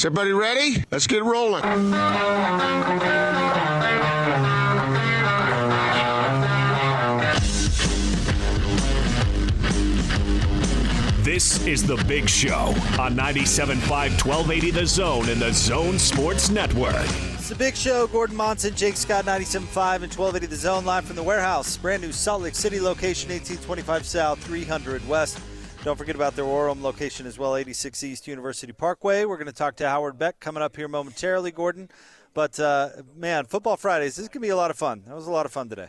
Is everybody ready? Let's get rolling. This is The Big Show on 97.5 1280 The Zone and The Zone Sports Network. It's The Big Show. Gordon Monson, Jake Scott, 97.5 and 1280 The Zone, live from the warehouse. Brand new Salt Lake City location, 1825 South, 300 West. Don't forget about their Orem location as well, 86 East University Parkway. We're going to talk to Howard Beck coming up here momentarily, Gordon. But, uh, man, Football Fridays, this is going to be a lot of fun. That was a lot of fun today.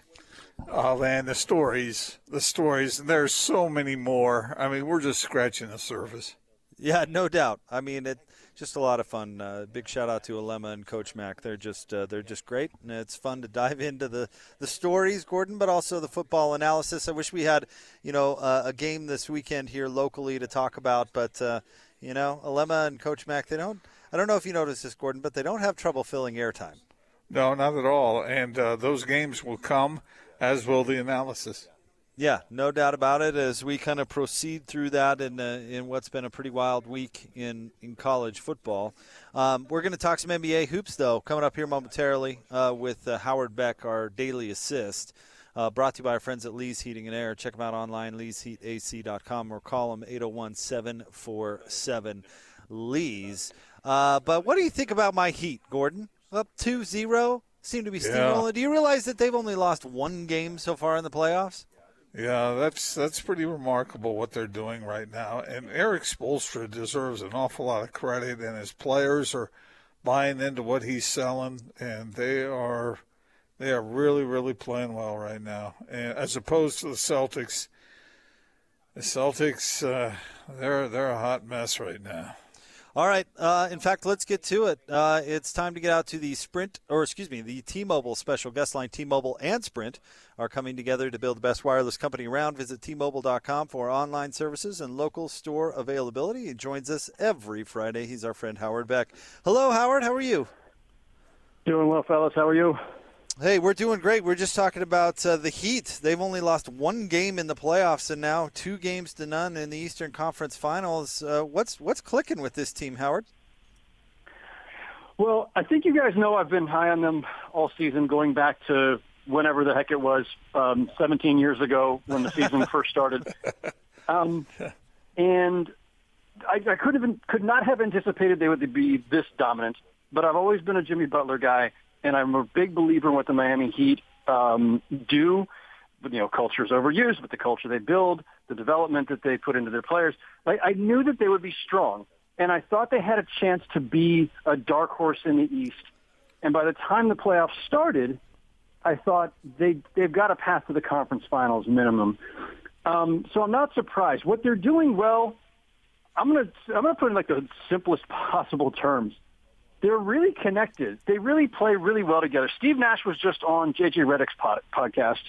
Oh man, the stories, the stories. There's so many more. I mean, we're just scratching the surface. Yeah, no doubt. I mean, it just a lot of fun. Uh, big shout out to Alema and Coach Mac. They're just uh, they're just great, and it's fun to dive into the the stories, Gordon, but also the football analysis. I wish we had you know uh, a game this weekend here locally to talk about, but uh, you know, Alema and Coach Mac, they don't. I don't know if you noticed this, Gordon, but they don't have trouble filling airtime. No, not at all. And uh, those games will come as will the analysis. Yeah, no doubt about it. As we kind of proceed through that in uh, in what's been a pretty wild week in in college football, um, we're going to talk some NBA hoops though coming up here momentarily uh, with uh, Howard Beck, our daily assist. Uh, brought to you by our friends at Lee's Heating and Air. Check them out online, leesheatac.com, or call them 801 747 Lee's. Uh, but what do you think about my Heat, Gordon? Up 2 0 seem to be steamrolling. Yeah. Do you realize that they've only lost one game so far in the playoffs? Yeah, that's that's pretty remarkable what they're doing right now. And Erik Spoelstra deserves an awful lot of credit, and his players are buying into what he's selling, and they are they are really really playing well right now. And as opposed to the Celtics, the Celtics uh, they're they're a hot mess right now. All right. Uh, in fact, let's get to it. Uh, it's time to get out to the Sprint, or excuse me, the T-Mobile special guest line. T-Mobile and Sprint are coming together to build the best wireless company around. Visit T-Mobile.com for online services and local store availability. He joins us every Friday. He's our friend Howard Beck. Hello, Howard. How are you? Doing well, fellas. How are you? Hey, we're doing great. We're just talking about uh, the Heat. They've only lost one game in the playoffs, and now two games to none in the Eastern Conference Finals. Uh, what's what's clicking with this team, Howard? Well, I think you guys know I've been high on them all season, going back to whenever the heck it was, um, 17 years ago when the season first started. Um, and I, I could have could not have anticipated they would be this dominant. But I've always been a Jimmy Butler guy and I'm a big believer in what the Miami Heat um, do. You know, culture is overused, but the culture they build, the development that they put into their players, like, I knew that they would be strong, and I thought they had a chance to be a dark horse in the East. And by the time the playoffs started, I thought they they've got a path to the conference finals minimum. Um, so I'm not surprised. What they're doing well, I'm gonna I'm gonna put in like the simplest possible terms they're really connected. They really play really well together. Steve Nash was just on JJ Redick's pod, podcast,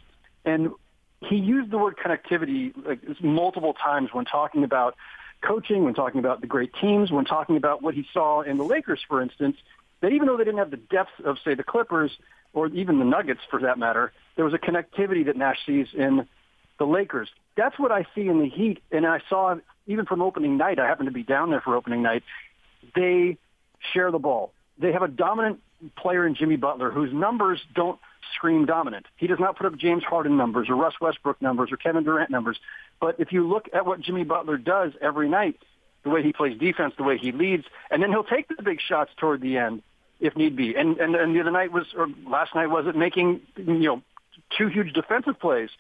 and he used the word connectivity like multiple times when talking about coaching, when talking about the great teams, when talking about what he saw in the Lakers, for instance. That even though they didn't have the depth of, say, the Clippers or even the Nuggets, for that matter, there was a connectivity that Nash sees in the Lakers. That's what I see in the Heat, and I saw even from opening night. I happened to be down there for opening night. They share the ball. They have a dominant player in Jimmy Butler whose numbers don't scream dominant. He does not put up James Harden numbers or Russ Westbrook numbers or Kevin Durant numbers. But if you look at what Jimmy Butler does every night, the way he plays defense, the way he leads, and then he'll take the big shots toward the end if need be. And and, and the other night was, or last night was it making you know two huge defensive plays,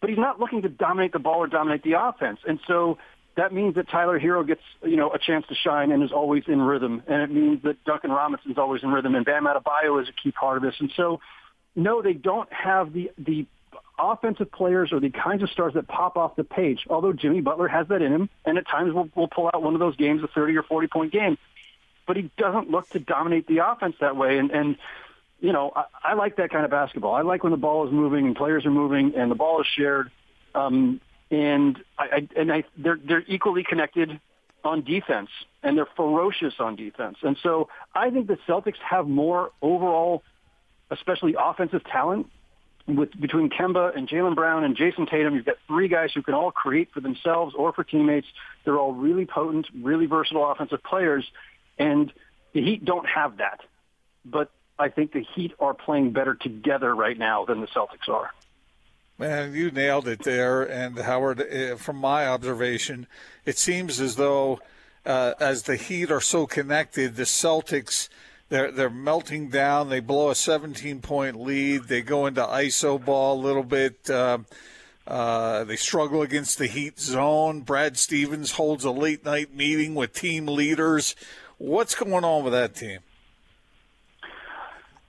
but he's not looking to dominate the ball or dominate the offense. And so that means that Tyler Herro gets, you know, a chance to shine and is always in rhythm. And it means that Duncan Robinson's always in rhythm and Bam Adebayo is a key part of this. And so, no, they don't have the, the offensive players or the kinds of stars that pop off the page, although Jimmy Butler has that in him. And at times we'll, we'll pull out one of those games, a 30 or 40 point game. But he doesn't look to dominate the offense that way. And, and you know, I, I like that kind of basketball. I like when the ball is moving and players are moving and the ball is shared. Um, and I, I and I they're they're equally connected on defense and they're ferocious on defense. And so I think the Celtics have more overall, especially offensive talent with between Kemba and Jaylen Brown and Jayson Tatum. You've got three guys who can all create for themselves or for teammates. They're all really potent, really versatile offensive players. And The Heat don't have that, but I think the Heat are playing better together right now than the Celtics are. Man, you nailed it there. And Howard, eh, from my observation, it seems as though uh, as the Heat are so connected, the Celtics they're they're melting down. They blow a 17 point lead. They go into iso ball a little bit. Uh, uh, they struggle against the Heat zone. Brad Stevens holds a late night meeting with team leaders. What's going on with that team?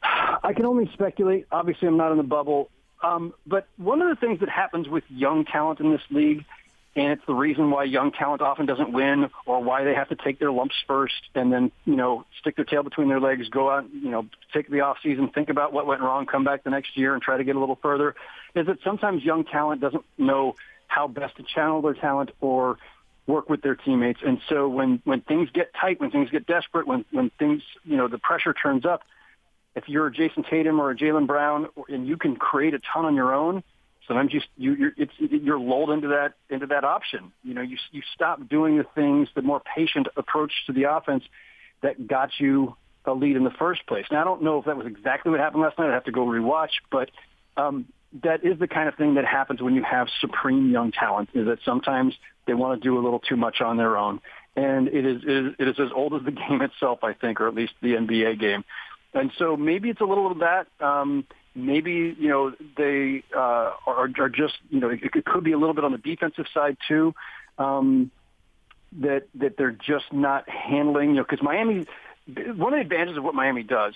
I can only speculate. Obviously, I'm not in the bubble. Um, but one of the things that happens with young talent in this league, and it's the reason why young talent often doesn't win, or why they have to take their lumps first, and then you know stick their tail between their legs, go out, you know, take the off season, think about what went wrong, come back the next year, and try to get a little further. Is that sometimes young talent doesn't know how best to channel their talent or work with their teammates, and so when when things get tight, when things get desperate, when when things you know the pressure turns up if you're a Jayson Tatum or a Jaylen Brown and you can create a ton on your own, sometimes you you you're, it's, you're lulled into that into that option. You know, you you stop doing the things, the more patient approach to the offense that got you a lead in the first place. Now I don't know if that was exactly what happened last night. I'd have to go rewatch, but um, that is the kind of thing that happens when you have supreme young talent. Is that sometimes they want to do a little too much on their own, and it is it is, it is as old as the game itself, I think, or at least the NBA game. And so maybe it's a little of that. Um, maybe you know they uh, are, are just you know it, it could be a little bit on the defensive side too. Um, that that they're just not handling. You know, because Miami, one of the advantages of what Miami does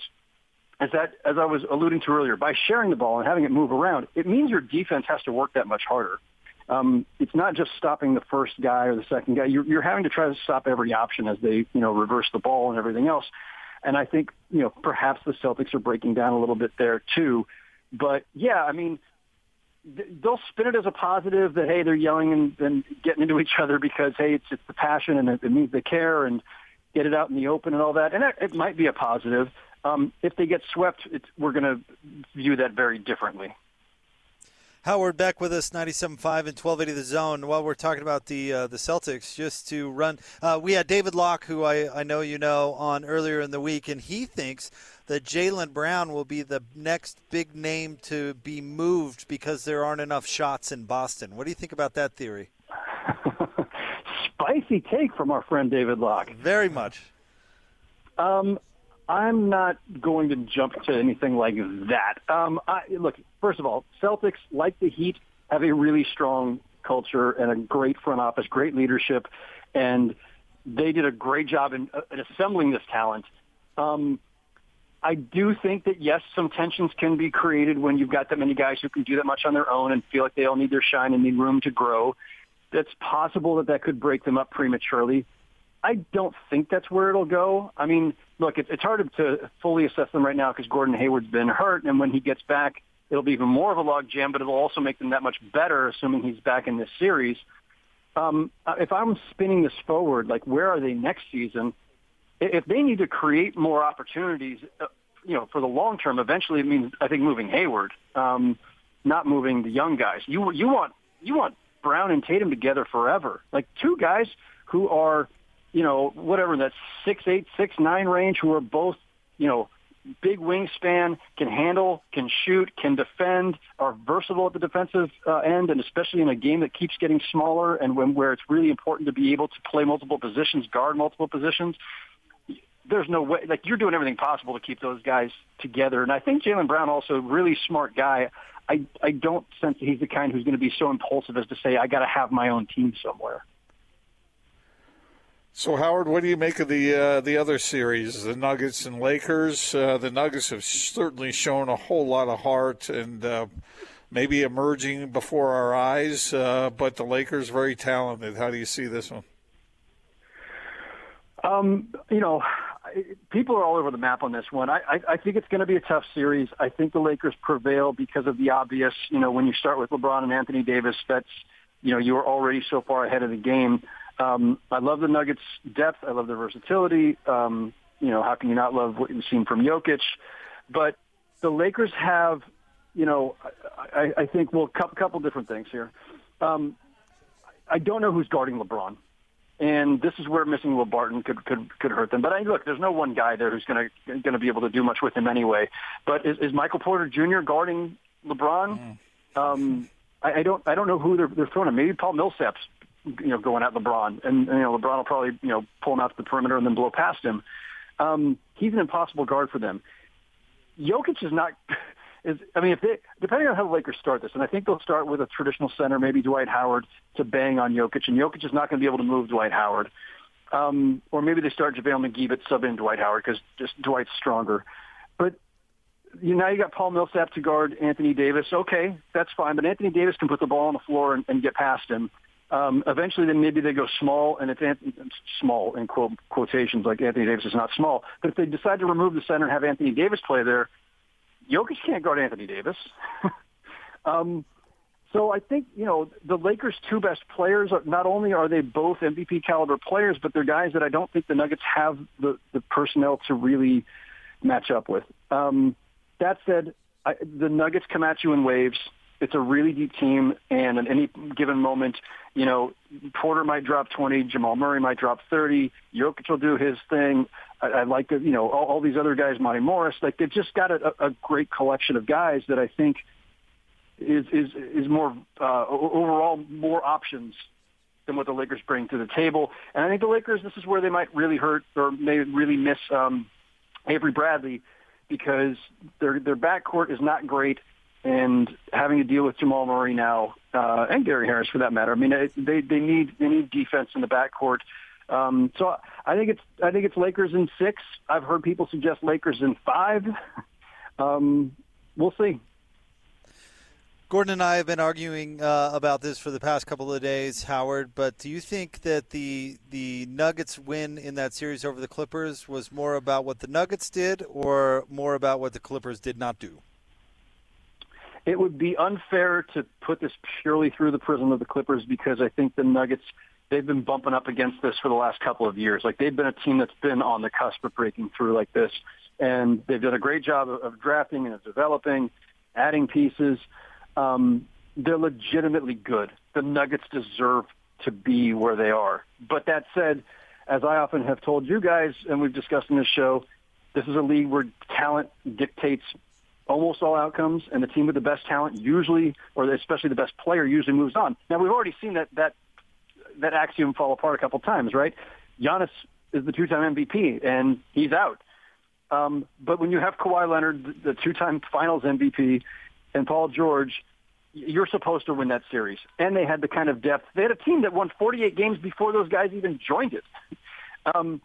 is that, as I was alluding to earlier, by sharing the ball and having it move around, it means your defense has to work that much harder. Um, it's not just stopping the first guy or the second guy. You're, you're having to try to stop every option as they, you know, reverse the ball and everything else. And I think, you know, perhaps the Celtics are breaking down a little bit there too. But yeah, I mean, they'll spin it as a positive that hey, they're yelling and, and getting into each other because hey, it's it's the passion and it, it means they care and get it out in the open and all that. And it, it might be a positive. Um, if they get swept, it's, we're going to view that very differently. Howard Beck with us, 97.5 and 1280 The Zone. While we're talking about the uh, the Celtics, just to run, uh, we had David Locke, who I, I know you know, on earlier in the week, and he thinks that Jaylen Brown will be the next big name to be moved because there aren't enough shots in Boston. What do you think about that theory? Spicy take from our friend David Locke. Very much. Um, I'm not going to jump to anything like that. Um, I, look, first of all, Celtics, like the Heat, have a really strong culture and a great front office, great leadership, and they did a great job in, uh, in assembling this talent. Um, I do think that yes, some tensions can be created when you've got that many guys who can do that much on their own and feel like they all need their shine and need room to grow. It's possible that that could break them up prematurely. I don't think that's where it'll go. I mean, look, it's, it's hard to fully assess them right now because Gordon Hayward's been hurt, and when he gets back, it'll be even more of a log jam, but it'll also make them that much better, assuming he's back in this series. Um, uh, if I'm spinning this forward, like where are they next season? If they need to create more opportunities, uh, you know, for the long term, eventually it means I think moving Hayward, um, not moving the young guys. You you want you want Brown and Tatum together forever, like two guys who are you know, whatever that six eight, six nine range, who are both, you know, big wingspan, can handle, can shoot, can defend, are versatile at the defensive uh, end, and especially in a game that keeps getting smaller and when where it's really important to be able to play multiple positions, guard multiple positions. There's no way, like you're doing everything possible to keep those guys together. And I think Jaylen Brown also really smart guy. I I don't sense that he's the kind who's going to be so impulsive as to say I got to have my own team somewhere. So Howard, what do you make of the uh, the other series, the Nuggets and Lakers? Uh, the Nuggets have certainly shown a whole lot of heart and uh, maybe emerging before our eyes, uh, but the Lakers very talented. How do you see this one? Um, you know, people are all over the map on this one. I, I, I think it's going to be a tough series. I think the Lakers prevail because of the obvious. You know, when you start with LeBron and Anthony Davis, that's you know you are already so far ahead of the game. Um, I love the Nuggets' depth. I love their versatility. Um, you know, how can you not love what you've seen from Jokic? But the Lakers have, you know, I, I think, well, a couple different things here. Um, I don't know who's guarding LeBron. and this is where missing Will Barton could could could hurt them. But I look, there's no one guy there who's going to going to be able to do much with him anyway. But is, is Michael Porter Jr. guarding LeBron? Mm. Um, I, I don't I don't know who they're they're throwing him. Maybe Paul Millsap's you know going at LeBron, and, you know LeBron will probably you know pull him out to the perimeter and then blow past him. Um, he's an impossible guard for them. Jokic is not. Is I mean, if they depending on how the Lakers start this, and I think they'll start with a traditional center, maybe Dwight Howard, to bang on Jokic, and Jokic is not going to be able to move Dwight Howard. Um, or maybe they start JaVale McGee but sub in Dwight Howard because just Dwight's stronger. But you now you got Paul Millsap to guard Anthony Davis. Okay, that's fine, but Anthony Davis can put the ball on the floor and, and get past him. Um, eventually, then maybe they go small, and it's Anthony, small in quote, quotations, like Anthony Davis is not small. But if they decide to remove the center and have Anthony Davis play there, Jokic can't guard Anthony Davis. um, so I think you know the Lakers' two best players. Are, not only are they both MVP caliber players, but they're guys that I don't think the Nuggets have the the personnel to really match up with. Um, that said, I, the Nuggets come at you in waves. It's a really deep team, and at any given moment, you know, Porter might drop 20, Jamal Murray might drop 30, Jokic will do his thing. I, I like, you know, all, all these other guys, Monte Morris. Like they've just got a, a great collection of guys that I think is is is more uh, overall more options than what the Lakers bring to the table. And I think the Lakers, this is where they might really hurt or may really miss um, Avery Bradley because their their backcourt is not great, and having to deal with Jamal Murray now uh, and Gary Harris for that matter. I mean, they they need they need defense in the backcourt. Um, so I think it's I think it's Lakers in six. I've heard people suggest Lakers in five. Um, we'll see. Gordon and I have been arguing uh, about this for the past couple of days, Howard. But do you think that the the Nuggets win in that series over the Clippers was more about what the Nuggets did, or more about what the Clippers did not do? It would be unfair to put this purely through the prism of the Clippers because I think the Nuggets they've been bumping up against this for the last couple of years. Like they've been a team that's been on the cusp of breaking through like this, and they've done a great job of, drafting and of developing, adding pieces um, they're legitimately good. The Nuggets deserve to be where they are. But that said, as I often have told you guys, and we've discussed in this show, this is a league where talent dictates almost all outcomes, and the team with the best talent usually, or especially the best player, usually moves on. Now we've already seen that that that axiom fall apart a couple times, right? Giannis is the two-time MVP, and he's out. Um, but when you have Kawhi Leonard, the two-time Finals MVP, and Paul George, you're supposed to win that series. And they had the kind of depth. They had a team that won 48 games before those guys even joined it. Um,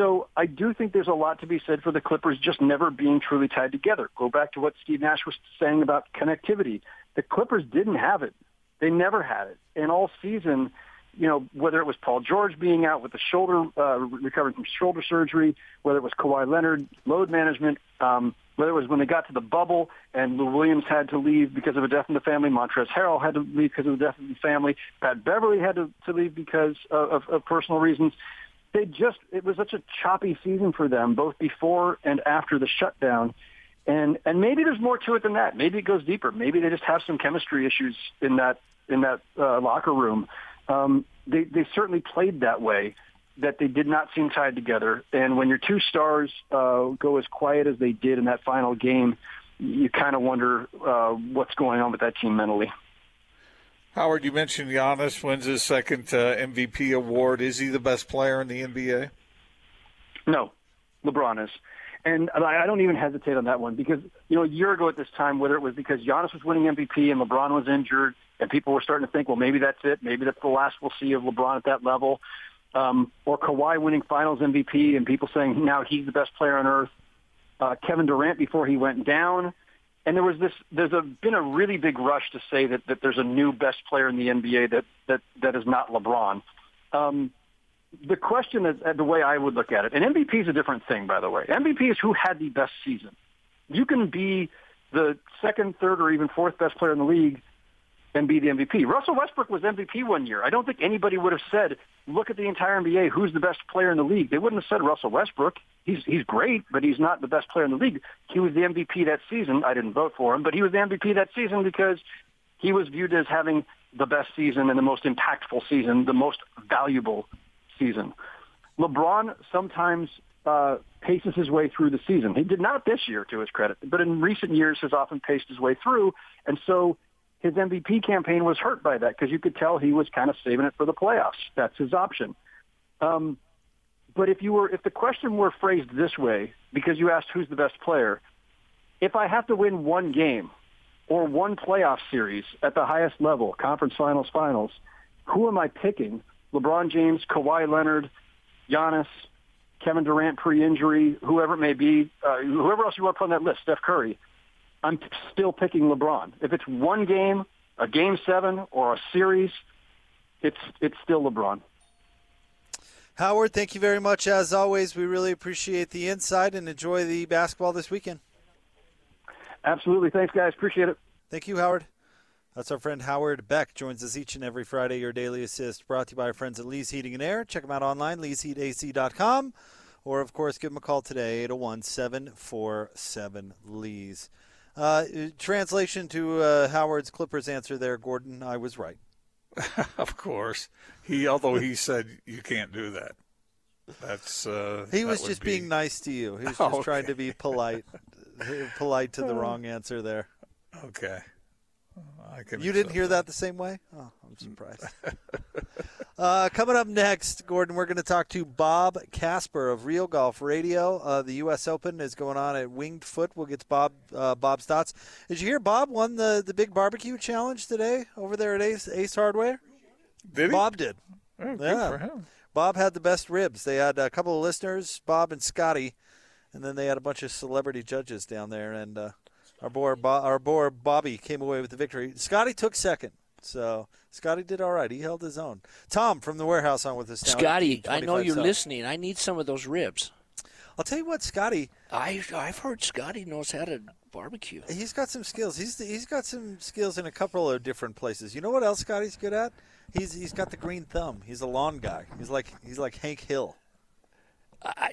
so I do think there's a lot to be said for the Clippers just never being truly tied together. Go back to what Steve Nash was saying about connectivity. The Clippers didn't have it. They never had it. And all season, you know, whether it was Paul George being out with the shoulder, uh, recovering from shoulder surgery, whether it was Kawhi Leonard, load management, um, whether it was when they got to the bubble and Lou Williams had to leave because of a death in the family, Montrezl Harrell had to leave because of the death in the family, Pat Beverley had to, to leave because of, of, of personal reasons. They just, it was such a choppy season for them, both before and after the shutdown. And, and maybe there's more to it than that. Maybe it goes deeper. Maybe they just have some chemistry issues in that, in that uh, locker room. Um, they, they certainly played that way that they did not seem tied together. And when your two stars uh, go as quiet as they did in that final game, you kind of wonder uh, what's going on with that team mentally. Howard, you mentioned Giannis wins his second uh, MVP award. Is he the best player in the NBA? No, LeBron is. And I don't even hesitate on that one because, you know, a year ago at this time, whether it was because Giannis was winning MVP and LeBron was injured and people were starting to think, well, maybe that's it. Maybe that's the last we'll see of LeBron at that level um, or Kawhi winning Finals MVP and people saying now he's the best player on earth. Uh, Kevin Durant before he went down, and there was this. There's a, been a really big rush to say that, that there's a new best player in the NBA that that that is not LeBron. Um, the question is uh, the way I would look at it, and MVP is a different thing, by the way. MVP is who had the best season. You can be the second, third, or even fourth best player in the league and be the MVP. Russell Westbrook was MVP one year. I don't think anybody would have said, look at the entire NBA, who's the best player in the league. They wouldn't have said Russell Westbrook. He's he's great, but he's not the best player in the league. He was the MVP that season. I didn't vote for him, but he was the MVP that season because he was viewed as having the best season and the most impactful season, the most valuable season. LeBron sometimes uh, paces his way through the season. He did not this year, to his credit, but in recent years has often paced his way through, and so his MVP campaign was hurt by that because you could tell he was kind of saving it for the playoffs. That's his option. Um, but if you were, if the question were phrased this way, because you asked who's the best player, if I have to win one game or one playoff series at the highest level, conference finals, finals, who am I picking? LeBron James, Kawhi Leonard, Giannis, Kevin Durant pre-injury, whoever it may be, uh, whoever else you want to put on that list, Steph Curry. I'm still picking LeBron. If it's one game, a game seven, or a series, it's it's still LeBron. Howard, thank you very much as always. We really appreciate the insight and enjoy the basketball this weekend. Absolutely. Thanks, guys. Appreciate it. Thank you, Howard. That's our friend Howard Beck. Joins us each and every Friday. Your daily assist brought to you by our friends at Lee's Heating and Air. Check them out online, leesheatac.com. Or, of course, give them a call today, 801 747 Lee's. Uh, translation to uh, Howard's Clippers answer there, Gordon. I was right. of course, he. Although he said you can't do that. That's. Uh, he was just be... being nice to you. He was just okay. trying to be polite, polite to the wrong answer there. Okay. You didn't hear that. that the same way? Oh, I'm surprised. uh, coming up next, Gordon, we're going to talk to Bob Casper of Real Golf Radio. Uh, the U.S. Open is going on at Winged Foot. We'll get to Bob uh, Bob's thoughts. Did you hear Bob won the, the big barbecue challenge today over there at Ace, Ace Hardware? Did he? Bob did. Oh, yeah. Bob had the best ribs. They had a couple of listeners, Bob and Scotty, and then they had a bunch of celebrity judges down there, and uh, our boy, Bo- our boy Bobby came away with the victory. Scotty took second, so Scotty did all right. He held his own. Tom from the warehouse on with us now. Scotty, I know you're listening. I need some of those ribs. I'll tell you what, Scotty. I I've heard Scotty knows how to barbecue. He's got some skills. He's he's got some skills in a couple of different places. You know what else Scotty's good at? He's he's got the green thumb. He's a lawn guy. He's like he's like Hank Hill. I,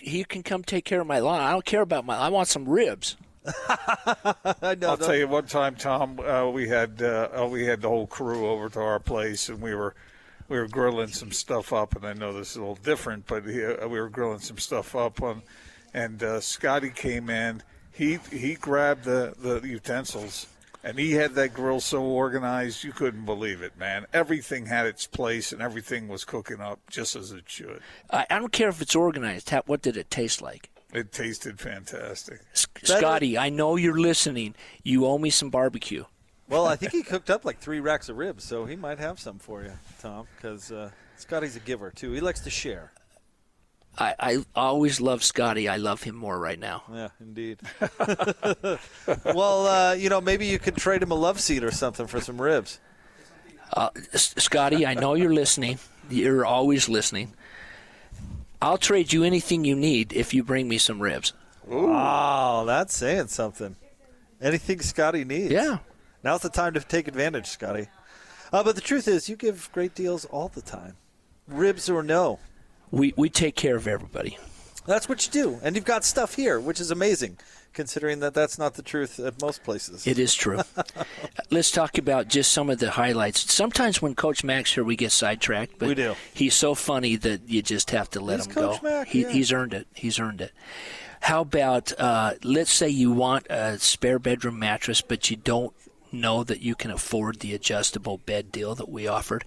he can come take care of my lawn. I don't care about my. I want some ribs. I know. I'll tell you one time, Tom. Uh, we had uh, we had the whole crew over to our place, and we were we were grilling some stuff up. And I know this is a little different, but he, uh, we were grilling some stuff up on. And uh, Scotty came in. He he grabbed the, the utensils, and he had that grill so organized you couldn't believe it, man. Everything had its place, and everything was cooking up just as it should. I, I don't care if it's organized. How, what did it taste like? It tasted fantastic. Scotty, I know you're listening. You owe me some barbecue. Well, I think he cooked up like three racks of ribs, so he might have some for you, Tom, because uh, Scotty's a giver too. He likes to share. I, I always love Scotty. I love him more right now. Yeah, indeed. well, uh, you know, maybe you could trade him a love seat or something for some ribs. Uh, S- Scotty, I know you're listening. You're always listening. I'll trade you anything you need if you bring me some ribs. Wow, that's saying something. Anything Scotty needs. Yeah. Now's the time to take advantage, Scotty. Uh, but the truth is, you give great deals all the time. Ribs or no. We we take care of everybody. That's what you do. And you've got stuff here, which is amazing, considering that that's not the truth at most places. It is true. Let's talk about just some of the highlights. Sometimes when Coach Max here, we get sidetracked, but We do. he's so funny that you just have to let He's him Coach go. Mack, he, yeah. He's earned it. He's earned it. How about uh, let's say you want a spare bedroom mattress, but you don't know that you can afford the adjustable bed deal that we offered.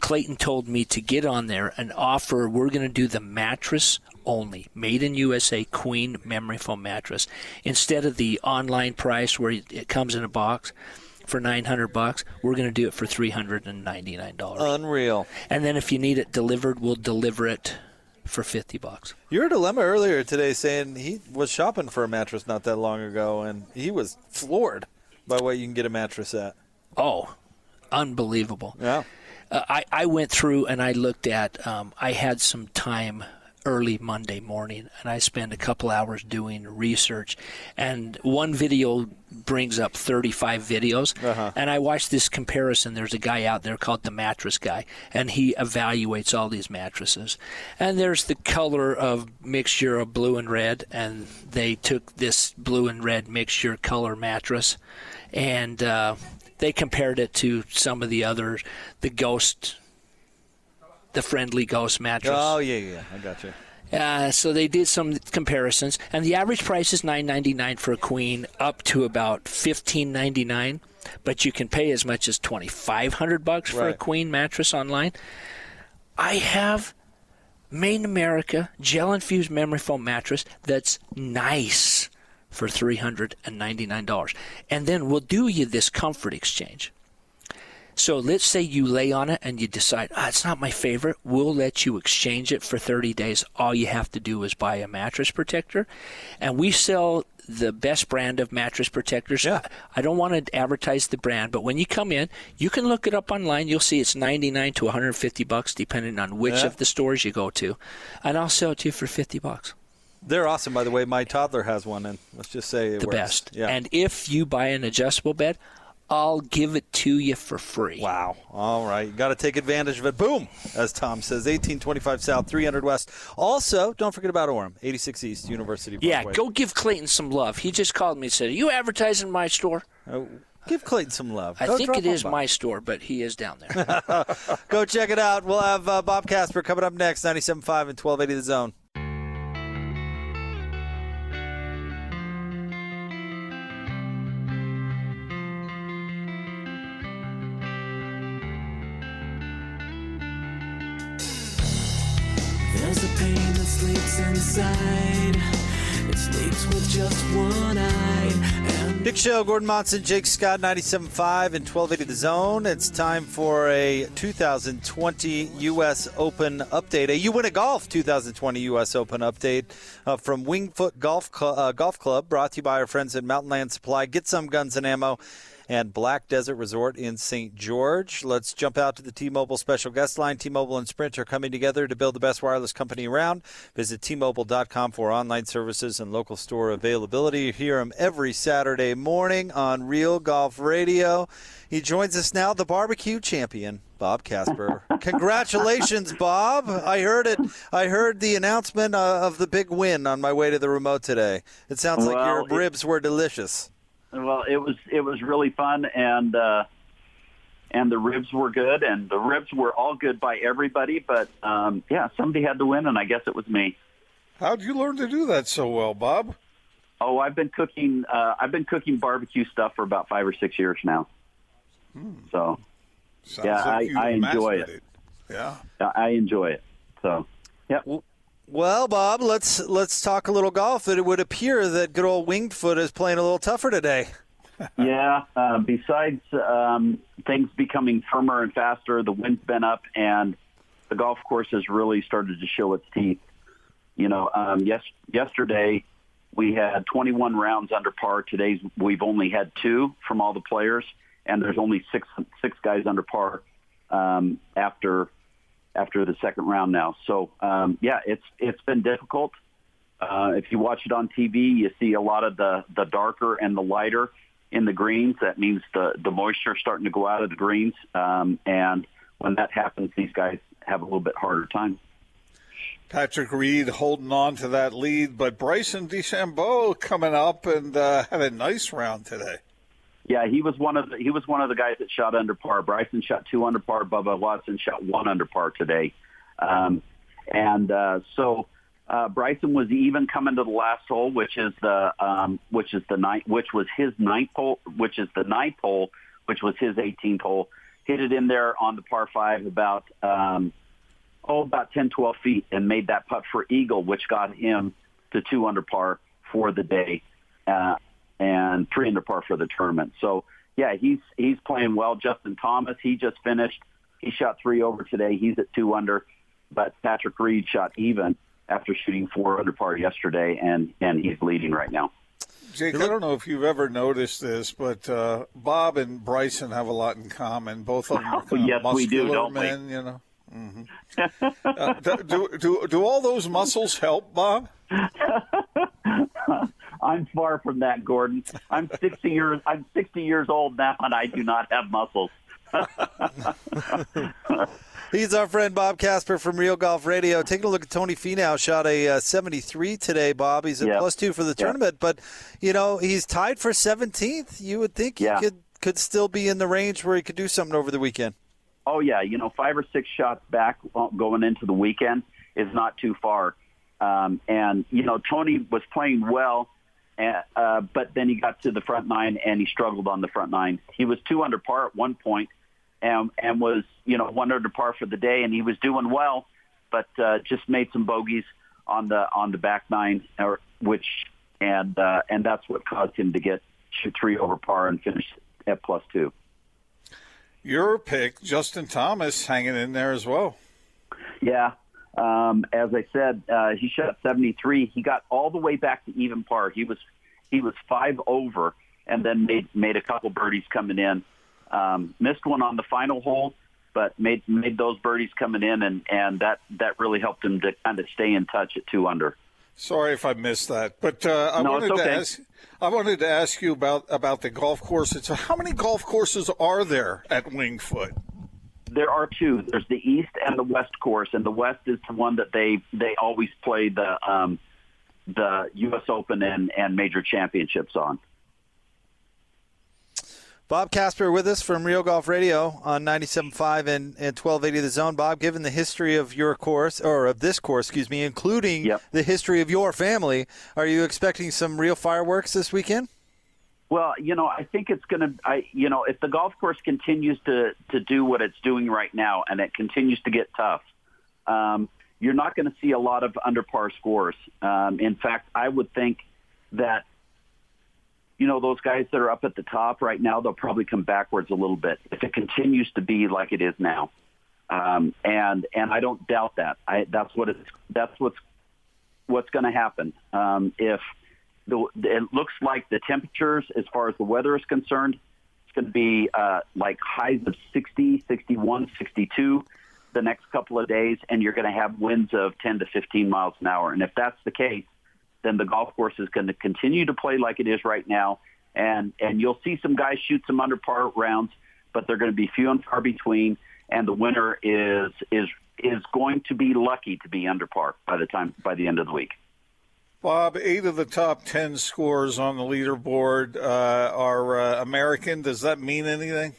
Clayton told me to get on there and offer. We're going to do the mattress only, made in USA Queen memory foam mattress, instead of the online price where it comes in a box for 900 bucks. We're going to do it for 399 dollars. Unreal. and then if you need it delivered, we'll deliver it for 50 bucks. You heard Alema earlier today saying he was shopping for a mattress not that long ago, and he was floored by what you can get a mattress at. Oh, unbelievable. Yeah. Uh, I, I went through and I looked at, um, I had some time early Monday morning and I spend a couple hours doing research. And one video brings up 35 videos. Uh-huh. And I watched this comparison. There's a guy out there called the Mattress Guy, and he evaluates all these mattresses. And there's the color of mixture of blue and red, and they took this blue and red mixture color mattress and uh, they compared it to some of the other, the Ghost the friendly ghost mattress. Oh yeah, yeah, I got you. Uh, so they did some comparisons, and the average price is nine ninety nine for a queen, up to about fifteen ninety nine. But you can pay as much as twenty five hundred bucks for a queen mattress online. I have Main America gel infused memory foam mattress that's nice for three hundred and ninety nine dollars, and then we'll do you this comfort exchange. So let's say you lay on it and you decide, ah, it's not my favorite. We'll let you exchange it for 30 days. All you have to do is buy a mattress protector. And we sell the best brand of mattress protectors. Yeah. I don't want to advertise the brand, but when you come in, you can look it up online. You'll see it's 99 to 150 bucks depending on which Yeah. of the stores you go to. And I'll sell it to you for 50 bucks. They're awesome, by the way. My toddler has one, and let's just say it The works. best. Yeah. And if you buy an adjustable bed, I'll give it to you for free. Wow. All right. You got to take advantage of it. Boom, as Tom says. 1825 South, 300 West. Also, don't forget about Orem, 86 East, University Yeah, Parkway. go give Clayton some love. He just called me and said, Are you advertising my store? Uh, give Clayton some love. I Go think it is by. my store, but he is down there. Go check it out. We'll have uh, Bob Casper coming up next, 97.5 and 1280 The Zone. Big Show, Gordon Monson, Jake Scott, 97.5 and 1280 The Zone. It's time for a 2020 U.S. Open update. A You Win a Golf 2020 U.S. Open update uh, from Wingfoot Golf, Cl- uh, Golf Club, brought to you by our friends at Mountain Land Supply. Get some guns and ammo. And Black Desert Resort in St. George. Let's jump out to the T Mobile special guest line. T Mobile and Sprint are coming together to build the best wireless company around. Visit T-Mobile.com for online services and local store availability. You hear him every Saturday morning on Real Golf Radio. He joins us now, the barbecue champion, Bob Casper. Congratulations, Bob! I heard it. I heard the announcement uh, of the big win on my way to the remote today. It sounds like your ribs were delicious. Well, it was it was really fun, and uh, and the ribs were good, and the ribs were all good by everybody. But um, yeah, somebody had to win, and I guess it was me. How'd you learn to do that so well, Bob? Oh, I've been cooking. Uh, I've been cooking barbecue stuff for about five or six years now. So Sounds Yeah, like I- I enjoy mastered it. Yeah. I I enjoy it. So yeah. Well, Bob, let's let's talk a little golf. It would appear that good old Winged Foot is playing a little tougher today. Yeah. Uh, besides um, things becoming firmer and faster, the wind's been up, and the golf course has really started to show its teeth. You know, um, yes, yesterday we had 21 rounds under par. Today we've only had two from all the players, and there's only six six guys under par um, after after the second round now. So um, yeah, it's it's been difficult. Uh, if you watch it on TV, you see a lot of the the darker and the lighter in the greens. That means the the moisture starting to go out of the greens, um, and when that happens, these guys have a little bit harder time. Patrick Reed holding on to that lead, but Bryson DeChambeau coming up and uh, had a nice round today. Yeah, he was one of the, he was one of the guys that shot under par. Bryson shot two under par. Bubba Watson shot one under par today, um, and uh, so uh, Bryson was even coming to the last hole, which is the um, which is the ninth, which was his ninth hole, which is the ninth hole, which was his 18th hole. Hit it in there on the par five about um, oh about 10, 12 feet, and made that putt for eagle, which got him to two under par for the day. Uh, and three under par for the tournament. So yeah, he's he's playing well. Justin Thomas, he just finished. He shot three over today. He's at two under, but Patrick Reed shot even after shooting four under par yesterday, and and he's leading right now. Jake, I don't know if you've ever noticed this, but uh, Bob and Bryson have a lot in common. Both of them are kind Yes, of we do, muscular don't we? men, you know. hmm uh, do, do do all those muscles help, Bob? I'm far from that, Gordon. I'm 60 years I'm 60 years old now, and I do not have muscles. He's our friend Bob Casper from Real Golf Radio. Taking a look at Tony Finau, shot a uh, 73 today. Bob, he's at Yeah. plus two for the tournament, but you know he's tied for 17th. You would think Yeah. he could could still be in the range where he could do something over the weekend. Oh yeah, you know, five or six shots back uh, going into the weekend is not too far. Um, and you know, Tony was playing well, uh, uh, but then he got to the front nine and he struggled on the front nine. He was two under par at one point, and and was you know one under par for the day, and he was doing well, but uh, just made some bogeys on the on the back nine, or which and uh, and that's what caused him to get shoot three over par and finish at plus two. Your pick, Justin Thomas, hanging in there as well. Yeah. Um, as I said, uh, he shot 73. He got all the way back to even par. He was he was five over, and then made made a couple birdies coming in. Um, missed one on the final hole, but made made those birdies coming in, and and that that really helped him to kind of stay in touch at two under. Sorry if I missed that, but uh, I No, wanted it's to ask. I wanted to ask you about about the golf course. So, how many golf courses are there at Wingfoot? There are two. There's the east and the west course, and the west is the one that they they always play the um, the U.S. Open and and major championships on. Bob Casper with us from Real Golf Radio on 97.5 and, and 1280 The Zone. Bob, given the history of your course, or of this course, excuse me, including Yep. the history of your family, are you expecting some real fireworks this weekend? Well, you know, I think it's going to, I, you know, if the golf course continues to to do what it's doing right now, and it continues to get tough, um, you're not going to see a lot of under par scores. Um, in fact, I would think that, you know, those guys that are up at the top right now, they'll probably come backwards a little bit if it continues to be like it is now. Um, and and I don't doubt that. I, that's what it's that's what's what's going to happen um, if the, it looks like the temperatures, as far as the weather is concerned, it's going to be uh, like highs of 60, 61, 62 the next couple of days, and you're going to have winds of 10 to 15 miles an hour. And if that's the case, then the golf course is going to continue to play like it is right now, and and you'll see some guys shoot some under par rounds, but they're going to be few and far between. And the winner is is is going to be lucky to be under par by the time by the end of the week. Bob, eight of the top ten scores on the leaderboard uh, are uh, American. Does that mean anything?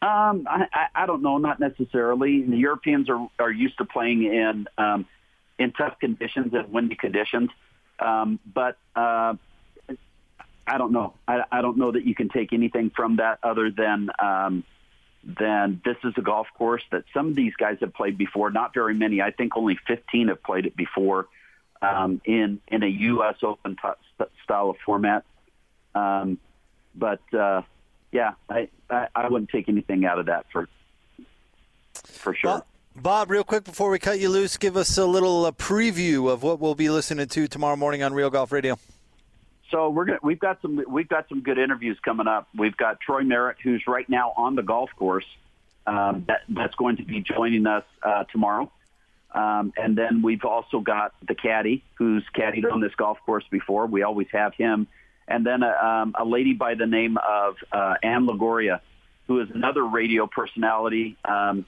Um, I, I, I don't know, not necessarily. The Europeans are, are used to playing in um, in tough conditions and windy conditions, um, but uh, I don't know. I, I don't know that you can take anything from that other than um, than this is a golf course that some of these guys have played before. Not very many. I think only 15 have played it before um, in in a U.S. Open style of format. Um, but uh, yeah, I, I I wouldn't take anything out of that for for sure. Bob, Bob, real quick before we cut you loose, give us a little uh, preview of what we'll be listening to tomorrow morning on Real Golf Radio. So we're gonna we've got some we've got some good interviews coming up. We've got Troy Merritt, who's right now on the golf course. Um, that that's going to be joining us uh, tomorrow. Um, and then we've also got the caddy, who's caddied on this golf course before. We always have him. And then a, um, a lady by the name of uh, Ann Liguori, who is another radio personality um,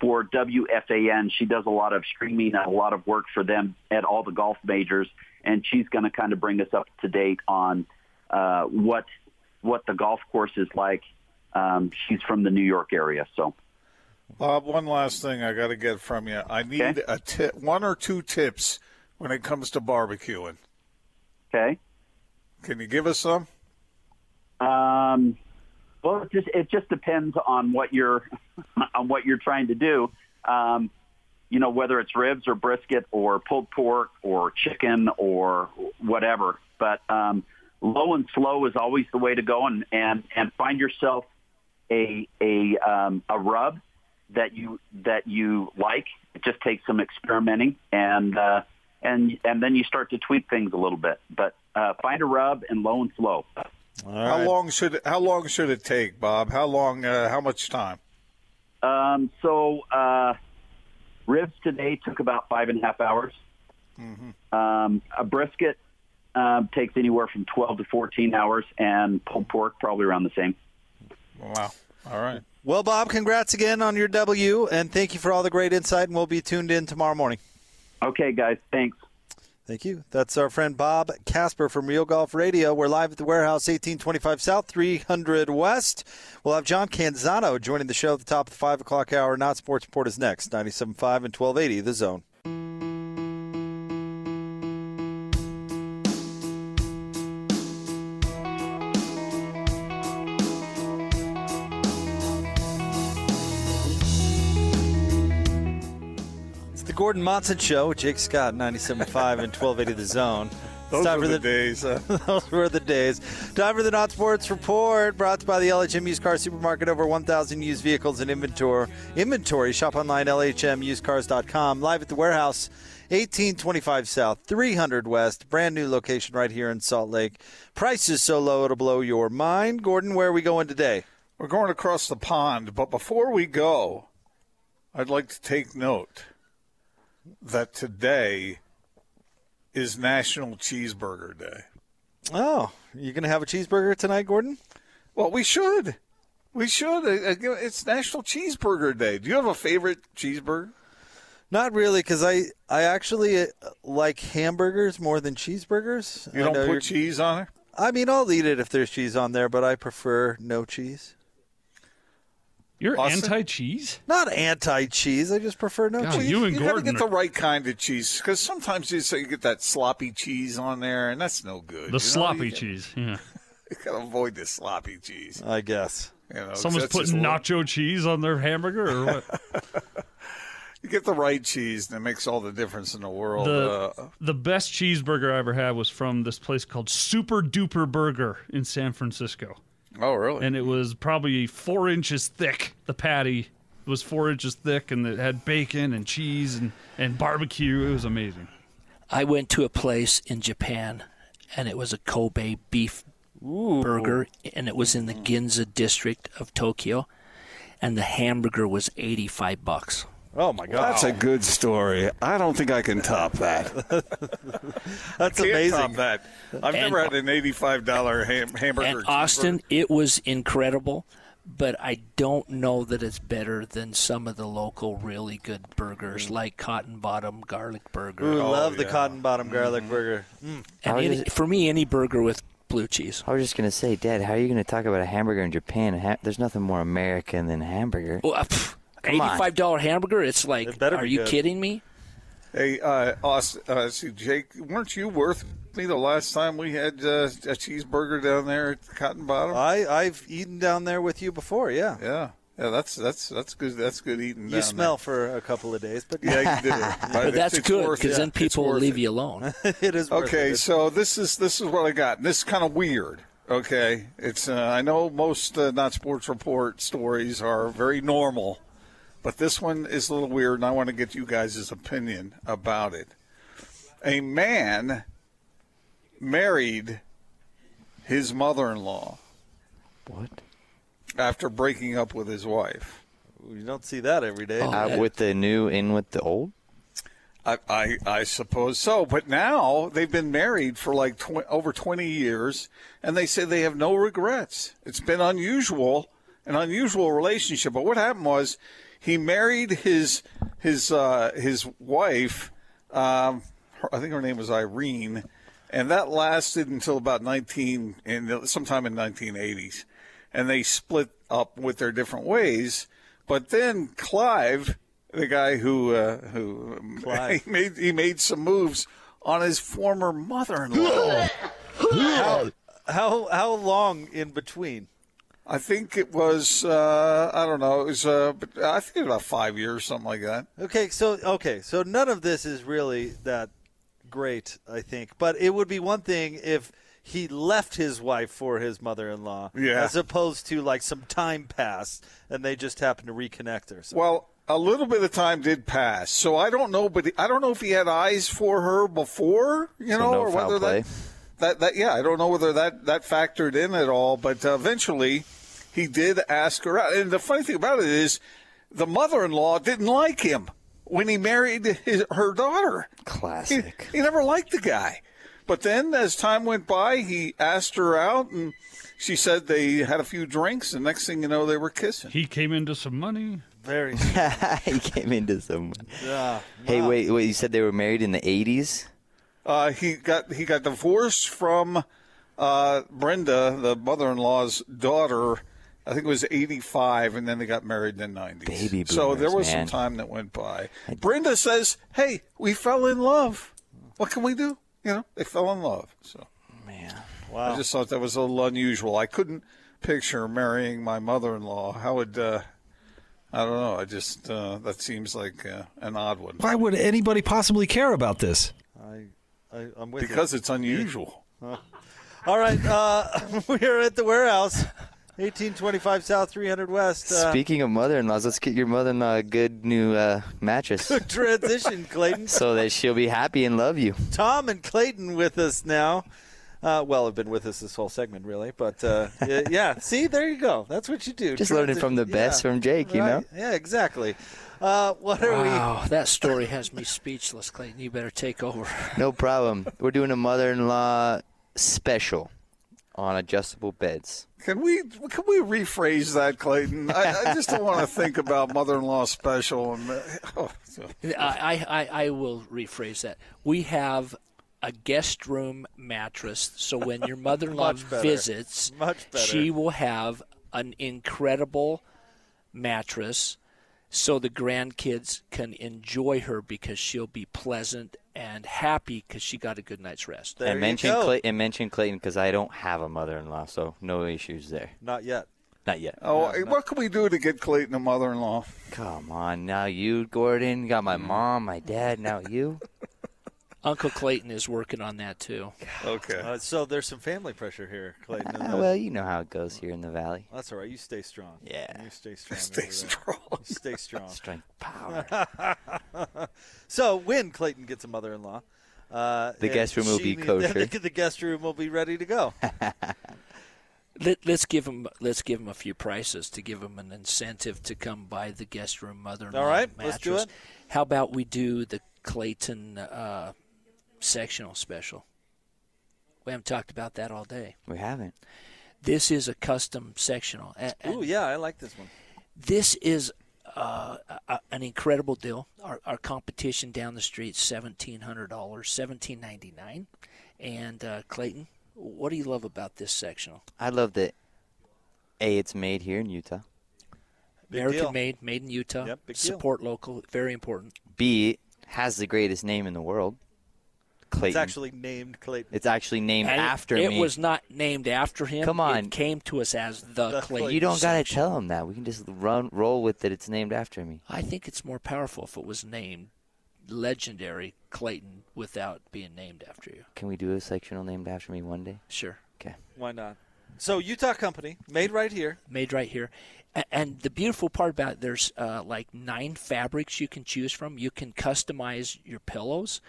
for WFAN. She does a lot of streaming and a lot of work for them at all the golf majors, and she's going to kind of bring us up to date on uh, what what the golf course is like. Um, she's from the New York area, so. Bob, one last thing I got to get from you. I need Okay. a tip, one or two tips when it comes to barbecuing. Okay. Can you give us some? Um, well, it just it just depends on what you're on what you're trying to do. Um, you know, whether it's ribs or brisket or pulled pork or chicken or whatever. But um, low and slow is always the way to go, and and and find yourself a a um, a rub that you that you like. It just takes some experimenting, and uh, and and then you start to tweak things a little bit. But uh, find a rub and low and slow. how long should it, how long should it take, Bob? How long? Uh, how much time? Um, so uh, ribs today took about five and a half hours. Um, a brisket um, takes anywhere from 12 to 14 hours, and pulled pork probably around the same. Wow. All right. Well, Bob, congrats again on your W, and thank you for all the great insight, and we'll be tuned in tomorrow morning. Okay, guys, thanks. Thank you. That's our friend Bob Casper from Real Golf Radio. We're live at the warehouse, 1825 South, 300 West. We'll have John Canzano joining the show at the top of the 5 o'clock hour. Not Sports Report is next, 97.5 and 1280, The Zone. Gordon Monson Show with Jake Scott, 97.5 and 1280, The Zone. Those time were for the, days. huh? Those were the days. Time for the Not Sports Report, brought to you by the LHM Used Car Supermarket. Over 1,000 used vehicles in inventory. Inventory. Shop online, LHMUsedCars.com. Live at the warehouse, 1825 South, 300 West. Brand new location right here in Salt Lake. Prices so low it'll blow your mind. Gordon, where are we going today? We're going across the pond, but before we go, I'd like to take note that today is National Cheeseburger Day. Oh, you going to have a cheeseburger tonight, Gordon? Well, we should. We should. Uh, It's National Cheeseburger Day. Do you have a favorite cheeseburger? Not really, because I, I actually uh, like hamburgers more than cheeseburgers. You don't put you're- cheese on it? I mean, I'll eat it if there's cheese on there, but I prefer no cheese. You're Austin? anti-cheese? Not anti-cheese. I just prefer no God, cheese. you and you gotta Gordon. get the right kind of cheese because sometimes you, say you get that sloppy cheese on there, and that's no good. you the sloppy You cheese. Yeah. gotta avoid the sloppy cheese. I guess. You know, 'cause Someone's putting a little- nacho cheese on their hamburger or what? You get the right cheese, and it makes all the difference in the world. the uh, the best cheeseburger I ever had was from this place called Super Duper Burger in San Francisco, oh, really? and it was probably four inches thick. The patty was four inches thick, and it had bacon and cheese and and barbecue. It was amazing. I went to a place in Japan, and it was a Kobe beef burger, and it was in the Ginza district of Tokyo, and the hamburger was eighty-five bucks. Oh my god, That's a good story. I don't think I can top that. that's Can't amazing. top that. I've never had an eighty-five dollar ham- hamburger. And Austin, it was incredible, but I don't know that it's better than some of the local really good burgers, like Cotton Bottom Garlic Burger. Ooh, love the yeah. cotton bottom Mm-hmm. garlic burger. And any, just- for me, any burger with blue cheese. I was just gonna say, Dad, how are you gonna talk about a hamburger in Japan? Ha- there's nothing more American than a hamburger. Well, uh, pff, Come on. Eighty-five dollar hamburger. It's like, It better are be you good. kidding me? Hey, uh, Austin, uh, see, Jake, weren't you worth me the last time we had uh, a cheeseburger down there at Cotton Bottom? I I've eaten down there with you before. Yeah, yeah, yeah, that's that's that's good. That's good eating. you down smell for a couple of days, but Yeah, you do. But that's good because then people will leave you. you alone. it is worth Okay, it. so this is this is what I got. This is kind of weird. Okay, it's uh, I know most uh, not sports report stories are very normal, but this one is a little weird, and I want to get you guys' opinion about it. A man married his mother-in-law What? after breaking up with his wife. You don't see that every day. Uh, with the new in with the old? I, I, I suppose so. But now they've been married for like tw- over 20 years, and they say they have no regrets. It's been unusual, an unusual relationship. But what happened was he married his his uh, his wife. Um, her, I think her name was Irene, and that lasted until about 19 in sometime in 1980s, and they split up with their different ways. But then Clive, the guy who uh, who Clive. he made he made some moves on his former mother-in-law. how, how how long in between? I think it was uh, I don't know it was uh, but I think it was about five years something like that. Okay, so okay, so none of this is really that great, I think. But it would be one thing if he left his wife for his mother-in-law, Yeah. as opposed to like some time passed and they just happened to reconnect or something. Well, a little bit of time did pass, so I don't know, but I don't know if he had eyes for her before, you So know, no or foul whether play. that, that that yeah, I don't know whether that that factored in at all. But uh, eventually, he did ask her out, and the funny thing about it is, the mother-in-law didn't like him when he married his, her daughter. He, Classic. he never liked the guy. But then, as time went by, he asked her out, and she said they had a few drinks, and next thing you know, they were kissing. He came into some money. Very. he came into some. Yeah. Hey, wait, wait! You said they were married in the '80s. Uh, he got he got divorced from uh, Brenda, the mother-in-law's daughter. I think it was 85, and then they got married in the 90s. Baby so there was man. some time that went by. Brenda says, "Hey, we fell in love. What can we do? You know, they fell in love." So Man. wow. I just thought that was a little unusual. I couldn't picture marrying my mother-in-law. How would uh, I don't know. I just uh, that seems like uh, an odd one Why would anybody possibly care about this? I, I, I'm with you. because it's unusual. All right, uh, we're at the warehouse, 1825 South, 300 West. Uh, Speaking of mother-in-laws, let's get your mother-in-law a good new uh, mattress transition, Clayton. so that she'll be happy and love you. Tom and Clayton with us now. Uh, well, have been with us this whole segment, really. But uh, yeah, see, there you go. That's what you do. Just learning from the best Yeah. from Jake, you know? Yeah, exactly. Uh, what are Wow, that story has me speechless, Clayton. You better take over. No problem. We're doing a mother-in-law special on adjustable beds. Can we can we rephrase that, Clayton? I, I just don't want to think about mother-in-law special. And, oh, so- I, I, I will rephrase that. We have a guest room mattress, so when your mother-in-law Much better. visits, Much better. she will have an incredible mattress, so the grandkids can enjoy her because she'll be pleasant and happy because she got a good night's rest. There and you mention go. Clay- and mention Clayton because I don't have a mother-in-law, so no issues there. Not yet. Not yet. oh, what can we do to get Clayton a mother-in-law? Come on, now you, Gordon. You got my mm-hmm. mom, my dad. Now you. Uncle Clayton is working on that too. Okay. Uh, so there's some family pressure here, Clayton. Uh, well, you know how it goes here in the valley. That's all right. You stay strong. Yeah. You stay strong. Stay strong. Stay strong. Strength, power. So when Clayton gets a mother-in-law, uh, The guest room will she be kosher. The, the guest room will be ready to go. Let, let's give him let's give him a few prices to give him an incentive to come buy the guest room mother-in-law All right, mattress. let's do it. How about we do the Clayton uh, sectional special? We haven't talked about that all day. we haven't. This is a custom sectional. Oh yeah, I like this one. This is uh, a, an incredible deal. Our, our competition down the street seventeen hundred dollars, seventeen ninety nine. And uh, Clayton, what do you love about this sectional? I love that. A, it's made here in Utah. Big American deal. made, made in Utah. Yep, big deal. Support local, very important. B, has the greatest name in the world. Clayton. It's actually named Clayton. It's actually named And after it me. It was not named after him. Come on. It came to us as the, The Clayton. you don't gotta tell him that. We can just run roll with it. It's named after me. I think it's more powerful if it was named legendary Clayton without being named after you. Can we do a sectional named after me one day? Sure. Okay. Why not? So Utah company made right here. made right here. A- And the beautiful part about it, there's uh, like nine fabrics you can choose from. You can customize your pillows.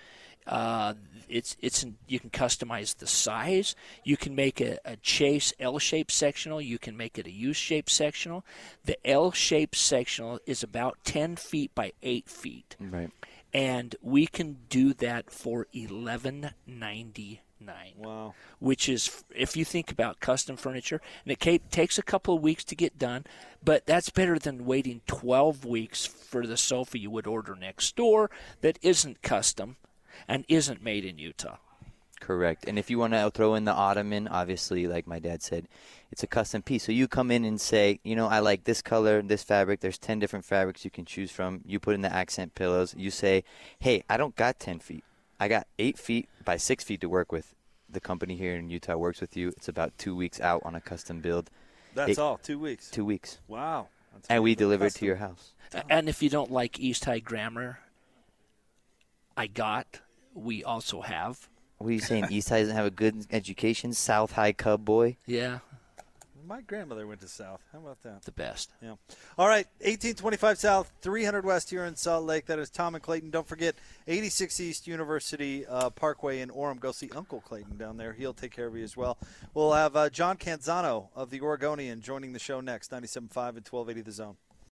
Uh, it's it's you can customize the size. You can make a, a chaise L-shaped sectional. You can make it a U-shaped sectional. The L-shaped sectional is about ten feet by eight feet, Right. and we can do that for eleven ninety nine Wow. which is if you think about custom furniture and it takes a couple of weeks to get done but that's better than waiting 12 weeks for the sofa you would order next door that isn't custom and isn't made in Utah Correct. And if you want to throw in the ottoman, obviously, like my dad said, it's a custom piece. So you come in and say, you know, I like this color, this fabric. There's 10 different fabrics you can choose from. You put in the accent pillows. You say, hey, I don't got 10 feet. I got 8 feet by 6 feet to work with. The company here in Utah works with you. It's about two weeks out on a custom build. That's It- all. Two weeks. Two weeks. Wow. That's And we pretty deliver it to your house. and if you don't like East High grammar I got we also have What are you saying? East High doesn't have a good education? South High Cub boy? yeah My grandmother went to South. How about that? the best Yeah. All right, 1825 South, 300 West here in Salt Lake. That is Tom and Clayton. Don't forget 86 East University uh, Parkway in Orem. Go see Uncle Clayton down there. He'll take care of you as well. We'll have uh, John Canzano of the Oregonian joining the show next, 97.5 and 1280 The Zone.